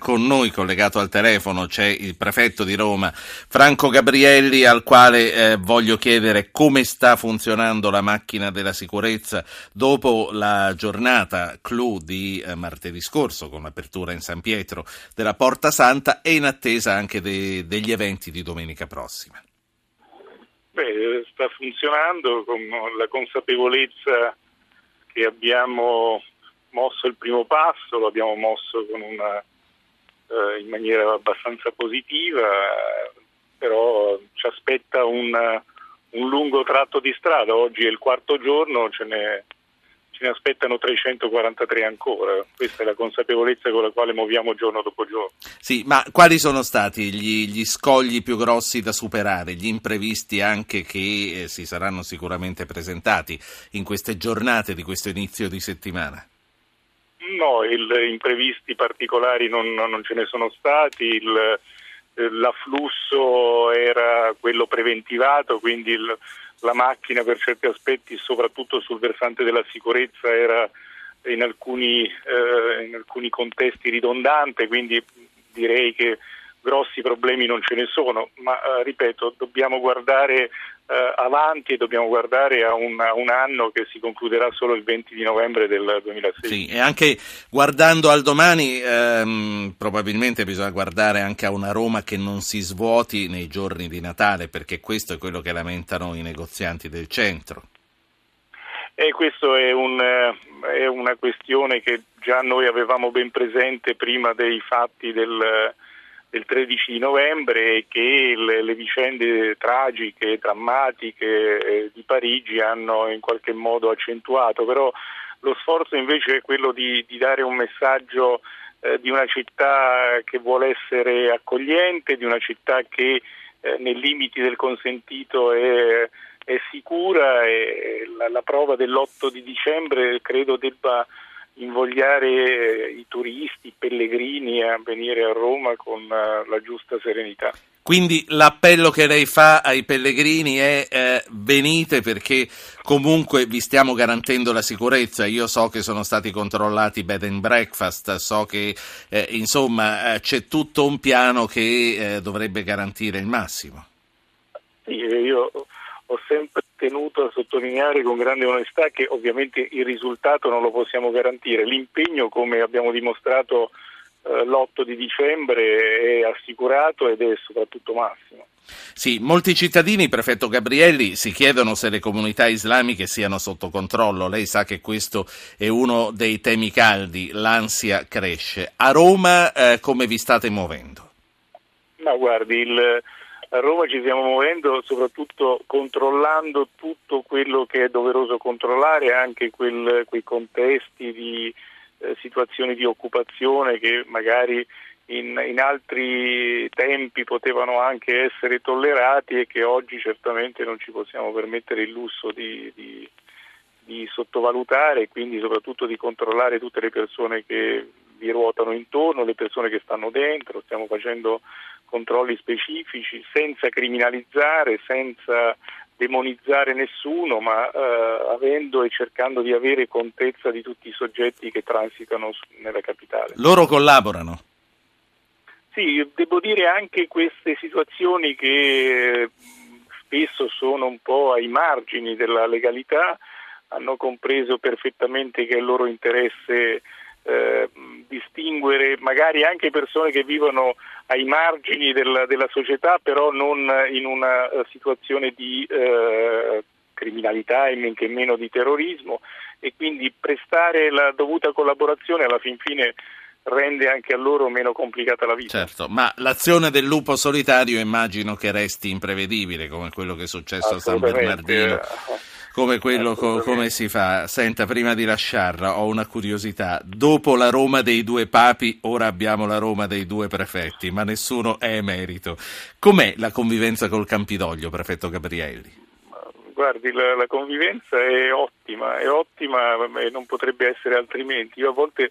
Con noi collegato al telefono c'è il prefetto di Roma, Franco Gabrielli, al quale eh, voglio chiedere come sta funzionando la macchina della sicurezza dopo la giornata clou di eh, martedì scorso con l'apertura in San Pietro della Porta Santa e in attesa anche de- degli eventi di domenica prossima. Beh, sta funzionando con la consapevolezza che abbiamo mosso il primo passo, lo abbiamo mosso con una in maniera abbastanza positiva, però ci aspetta un, un, lungo tratto di strada, oggi è il quarto giorno, ce ne, ce ne aspettano 343 ancora, questa è la consapevolezza con la quale muoviamo giorno dopo giorno. Sì, ma quali sono stati gli, gli scogli più grossi da superare, gli imprevisti anche che eh, si saranno sicuramente presentati in queste giornate di questo inizio di settimana? No, il, imprevisti particolari non, non, ce ne sono stati, il, l'afflusso era quello preventivato, quindi il, la macchina per certi aspetti, soprattutto sul versante della sicurezza, era in alcuni, eh, in alcuni contesti ridondante, quindi direi che grossi problemi non ce ne sono, ma eh, ripeto, dobbiamo guardare eh, avanti e dobbiamo guardare a un, a un, anno che si concluderà solo il 20 di novembre del 2016. Sì, e anche guardando al domani, ehm, probabilmente bisogna guardare anche a una Roma che non si svuoti nei giorni di Natale, perché questo è quello che lamentano i negozianti del centro. E questa è, un, è una questione che già noi avevamo ben presente prima dei fatti del del 13 novembre e che le, le vicende tragiche, drammatiche eh, di Parigi hanno in qualche modo accentuato, però lo sforzo invece è quello di, di dare un messaggio eh, di una città che vuole essere accogliente, di una città che eh, nei limiti del consentito è, è sicura e la, la prova dell'8 di dicembre credo debba invogliare i turisti, i pellegrini a venire a Roma con eh, la giusta serenità. Quindi l'appello che lei fa ai pellegrini è eh, venite perché comunque vi stiamo garantendo la sicurezza. Io so che sono stati controllati bed and breakfast, so che eh, insomma eh, c'è tutto un piano che eh, dovrebbe garantire il massimo. Sì, io ho sempre tenuto a sottolineare con grande onestà che ovviamente il risultato non lo possiamo garantire, l'impegno come abbiamo dimostrato eh, l'8 di dicembre è assicurato ed è soprattutto massimo. Sì, molti cittadini, prefetto Gabrielli, si chiedono se le comunità islamiche siano sotto controllo. Lei sa che questo è uno dei temi caldi, l'ansia cresce. A Roma eh, come vi state muovendo? Ma guardi, il, a Roma ci stiamo muovendo soprattutto controllando tutto quello che è doveroso controllare, anche quel, quei contesti di eh, situazioni di occupazione che magari in, in, altri tempi potevano anche essere tollerati e che oggi certamente non ci possiamo permettere il lusso di, di, di sottovalutare e quindi soprattutto di controllare tutte le persone che vi ruotano intorno, le persone che stanno dentro, stiamo facendo controlli specifici senza criminalizzare, senza demonizzare nessuno, ma eh, avendo e cercando di avere contezza di tutti i soggetti che transitano nella capitale. Loro collaborano? Sì, devo dire anche queste situazioni che spesso sono un po' ai margini della legalità, hanno compreso perfettamente che è il loro interesse eh, distinguere magari anche persone che vivono ai margini della, della società, però non in una uh, situazione di uh, criminalità e men che meno di terrorismo e quindi prestare la dovuta collaborazione alla fin fine rende anche a loro meno complicata la vita. Certo, ma l'azione del lupo solitario immagino che resti imprevedibile come quello che è successo a San Bernardino. Come quello co- come si fa. Senta, prima di lasciarla ho una curiosità. Dopo la Roma dei due papi, ora abbiamo la Roma dei due prefetti, ma nessuno è emerito. Com'è la convivenza col Campidoglio, prefetto Gabrielli? Guardi, la, la convivenza è ottima, è ottima e non potrebbe essere altrimenti. Io a volte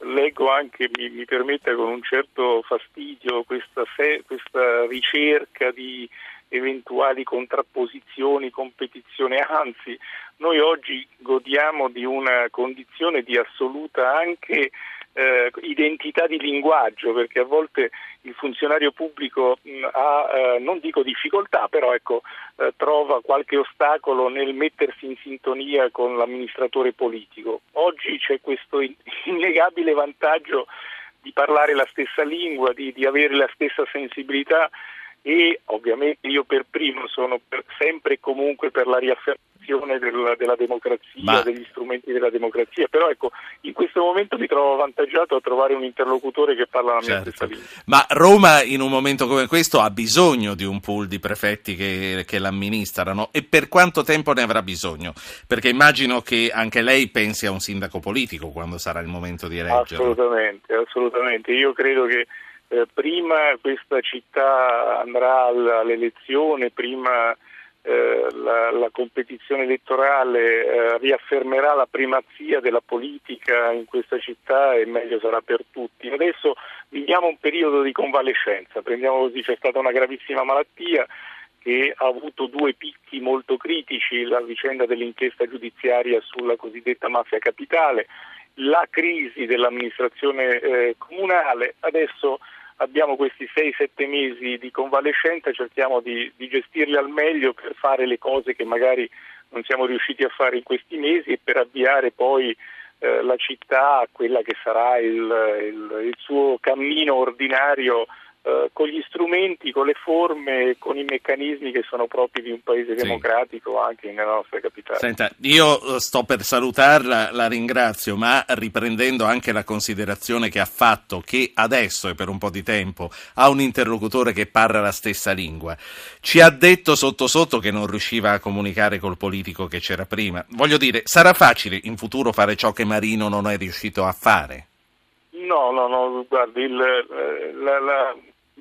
leggo anche, mi, mi permetta con un certo fastidio, questa, se, questa ricerca di eventuali contrapposizioni, competizione, anzi noi oggi godiamo di una condizione di assoluta anche eh, identità di linguaggio, perché a volte il funzionario pubblico mh, ha, eh, non dico difficoltà, però ecco, eh, trova qualche ostacolo nel mettersi in sintonia con l'amministratore politico. Oggi c'è questo innegabile vantaggio di parlare la stessa lingua, di, di avere la stessa sensibilità e ovviamente io per primo sono per, sempre e comunque per la riaffermazione della, della democrazia, Ma... degli strumenti della democrazia, però ecco, in questo momento mi trovo avvantaggiato a trovare un interlocutore che parla la mia certo. stessa lingua. Ma Roma in un momento come questo ha bisogno di un pool di prefetti che, che l'amministrano e per quanto tempo ne avrà bisogno? Perché immagino che anche lei pensi a un sindaco politico quando sarà il momento di eleggere. Assolutamente, assolutamente. Io credo che eh, prima questa città andrà all'elezione, prima eh, la, la, competizione elettorale eh, riaffermerà la primazia della politica in questa città e meglio sarà per tutti. Adesso viviamo un periodo di convalescenza, prendiamo così, c'è stata una gravissima malattia che ha avuto due picchi molto critici, la vicenda dell'inchiesta giudiziaria sulla cosiddetta mafia capitale, la crisi dell'amministrazione eh, comunale, adesso abbiamo questi 6-7 mesi di convalescenza, cerchiamo di, di, gestirli al meglio per fare le cose che magari non siamo riusciti a fare in questi mesi e per avviare poi eh, la città a quella che sarà il, il, il suo cammino ordinario eh, con gli strumenti, con le forme, con i meccanismi che sono propri di un paese sì. democratico anche nella nostra capitale. Senta, io eh, sto per salutarla, la ringrazio, ma riprendendo anche la considerazione che ha fatto che adesso e per un po' di tempo ha un interlocutore che parla la stessa lingua, ci ha detto sotto sotto che non riusciva a comunicare col politico che c'era prima. Voglio dire, sarà facile in futuro fare ciò che Marino non è riuscito a fare? No, no, no, guardi, il, eh, la, la,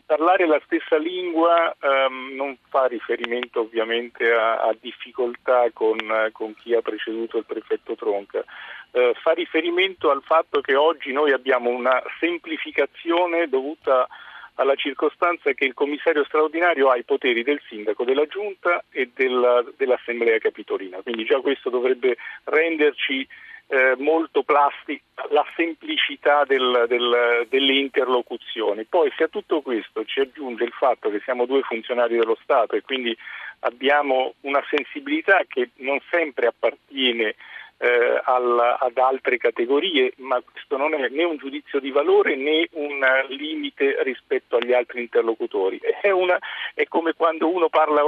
parlare la stessa lingua um, non fa riferimento ovviamente a, a difficoltà con, con, chi ha preceduto il prefetto Tronca, uh, fa riferimento al fatto che oggi noi abbiamo una semplificazione dovuta alla circostanza che il commissario straordinario ha i poteri del sindaco, della giunta e della, dell'assemblea capitolina, quindi già questo dovrebbe renderci eh, molto plastica la semplicità del, del, delle interlocuzioni. Poi se a tutto questo ci aggiunge il fatto che siamo due funzionari dello Stato e quindi abbiamo una sensibilità che non sempre appartiene eh, al, ad altre categorie, ma questo non è né un giudizio di valore né un limite rispetto agli altri interlocutori. È, una, è come quando uno, parla,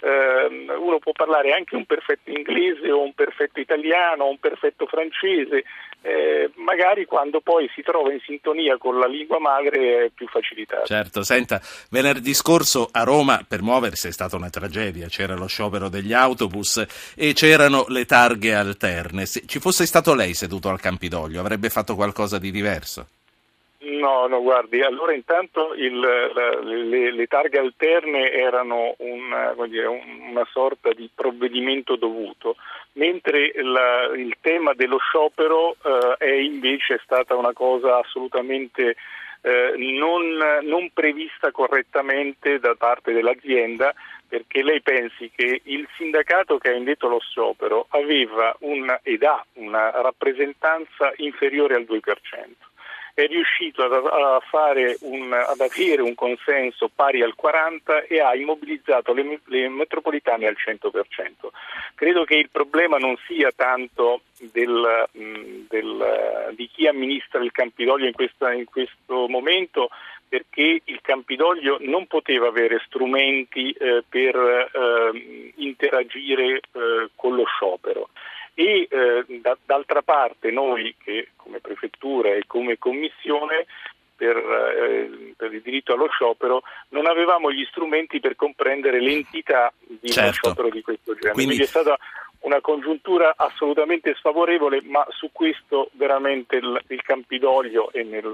eh, uno può parlare anche un perfetto inglese o un perfetto italiano o un perfetto francese, eh, magari quando poi si trova in sintonia con la lingua madre è più facilitato. Certo, senta, venerdì scorso a Roma per muoversi è stata una tragedia, c'era lo sciopero degli autobus e c'erano le targhe alterne. Se ci fosse stato lei seduto al Campidoglio avrebbe fatto qualcosa di diverso? No, no, guardi, allora intanto il, la, le, le, targhe alterne erano una, dire, una, sorta di provvedimento dovuto, mentre la, il tema dello sciopero eh, è invece stata una cosa assolutamente eh, non, non prevista correttamente da parte dell'azienda perché lei pensi che il sindacato che ha indetto lo sciopero aveva una, ed ha una rappresentanza inferiore al 2% è riuscito ad, un, ad, avere un consenso pari al 40% e ha immobilizzato le, le, metropolitane al 100%. Credo che il problema non sia tanto del, del, di chi amministra il Campidoglio in, questa, in questo momento, perché il Campidoglio non poteva avere strumenti eh, per eh, interagire eh, con lo sciopero e eh, da, d'altra parte noi che come prefettura e come commissione per, eh, per, il diritto allo sciopero non avevamo gli strumenti per comprendere l'entità di certo. uno sciopero di questo genere. Quindi, Quindi è stata una congiuntura assolutamente sfavorevole, ma su questo veramente il, il Campidoglio e nel,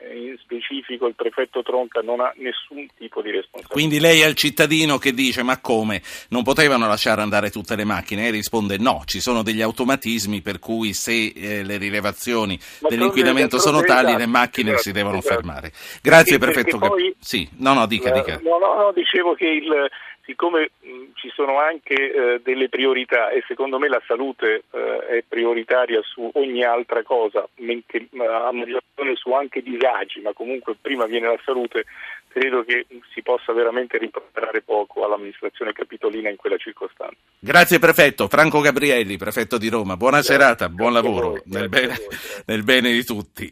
eh, in specifico il prefetto Tronca non ha nessun tipo di responsabilità. Quindi lei è il cittadino che dice ma come? Non potevano lasciare andare tutte le macchine? E risponde no, ci sono degli automatismi per cui se eh, le rilevazioni ma dell'inquinamento sono tali le macchine esatto, si devono esatto. fermare. Grazie sì, prefetto. Poi, sì, no no, dica, dica. No, no, no, dicevo che il siccome mh, ci sono anche eh, delle priorità e secondo me la salute eh, è prioritaria su ogni altra cosa, mentre, a maggior ragione su anche disagi, ma comunque prima viene la salute, credo che si possa veramente rimproverare poco all'amministrazione capitolina in quella circostanza. Grazie prefetto, Franco Gabrielli, prefetto di Roma, buona grazie, serata, buon lavoro, nel, bene, nel bene di tutti.